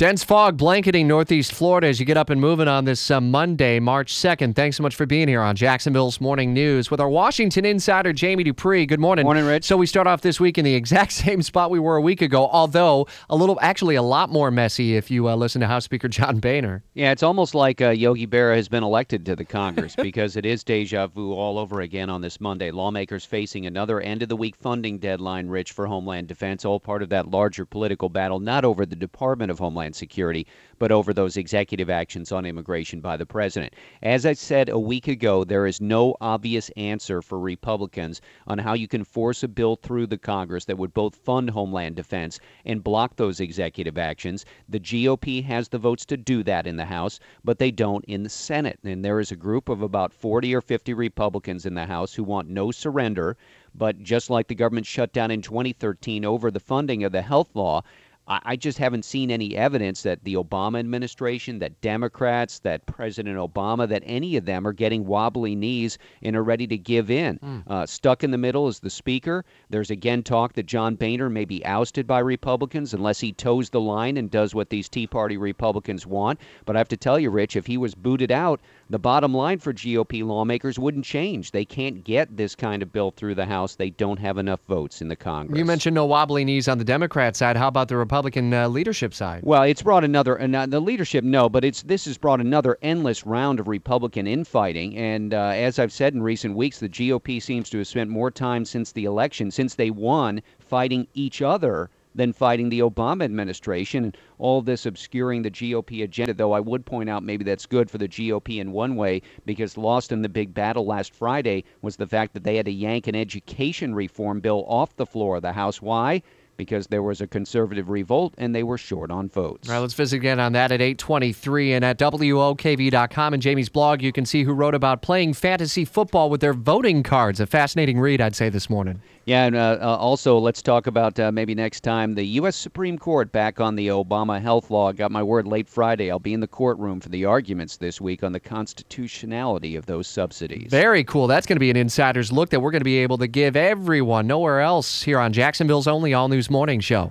Dense fog blanketing northeast Florida as you get up and moving on this uh, Monday, March 2nd. Thanks so much for being here on Jacksonville's Morning News with our Washington insider, Jamie Dupree. Good morning. Morning, Rich. So we start off this week in the exact same spot we were a week ago, although a little, actually a lot more messy if you uh, listen to House Speaker John Boehner. Yeah, it's almost like uh, Yogi Berra has been elected to the Congress because it is deja vu all over again on this Monday. Lawmakers facing another end of the week funding deadline, Rich, for Homeland Defense, all part of that larger political battle, not over the Department of Homeland Security, but over those executive actions on immigration by the president. As I said a week ago, there is no obvious answer for Republicans on how you can force a bill through the Congress that would both fund Homeland Defense and block those executive actions. The GOP has the votes to do that in the House, but they don't in the Senate. And there is a group of about 40 or 50 Republicans in the House who want no surrender. But just like the government shutdown in 2013 over the funding of the health law, I just haven't seen any evidence that the Obama administration, that Democrats, that President Obama, that any of them are getting wobbly knees and are ready to give in. Mm. Uh, stuck in the middle is the Speaker. There's again talk that John Boehner may be ousted by Republicans unless he toes the line and does what these Tea Party Republicans want. But I have to tell you, Rich, if he was booted out, the bottom line for GOP lawmakers wouldn't change. They can't get this kind of bill through the House. They don't have enough votes in the Congress. You mentioned no wobbly knees on the Democrat side. How about the Republican uh, leadership side? Well, it's brought another uh, the leadership no, but it's this has brought another endless round of Republican infighting. And uh, as I've said in recent weeks, the GOP seems to have spent more time since the election, since they won, fighting each other than fighting the Obama administration and all this obscuring the GOP agenda. Though I would point out maybe that's good for the GOP in one way because lost in the big battle last Friday was the fact that they had to yank an education reform bill off the floor of the House. Why? Because there was a conservative revolt and they were short on votes. All right, let's visit again on that at 823 and at WOKV.com and Jamie's blog you can see who wrote about playing fantasy football with their voting cards. A fascinating read, I'd say, this morning. Yeah, and uh, uh, also let's talk about uh, maybe next time the U.S. Supreme Court back on the Obama health law. Got my word late Friday. I'll be in the courtroom for the arguments this week on the constitutionality of those subsidies. Very cool. That's going to be an insider's look that we're going to be able to give everyone nowhere else here on Jacksonville's only all news morning show.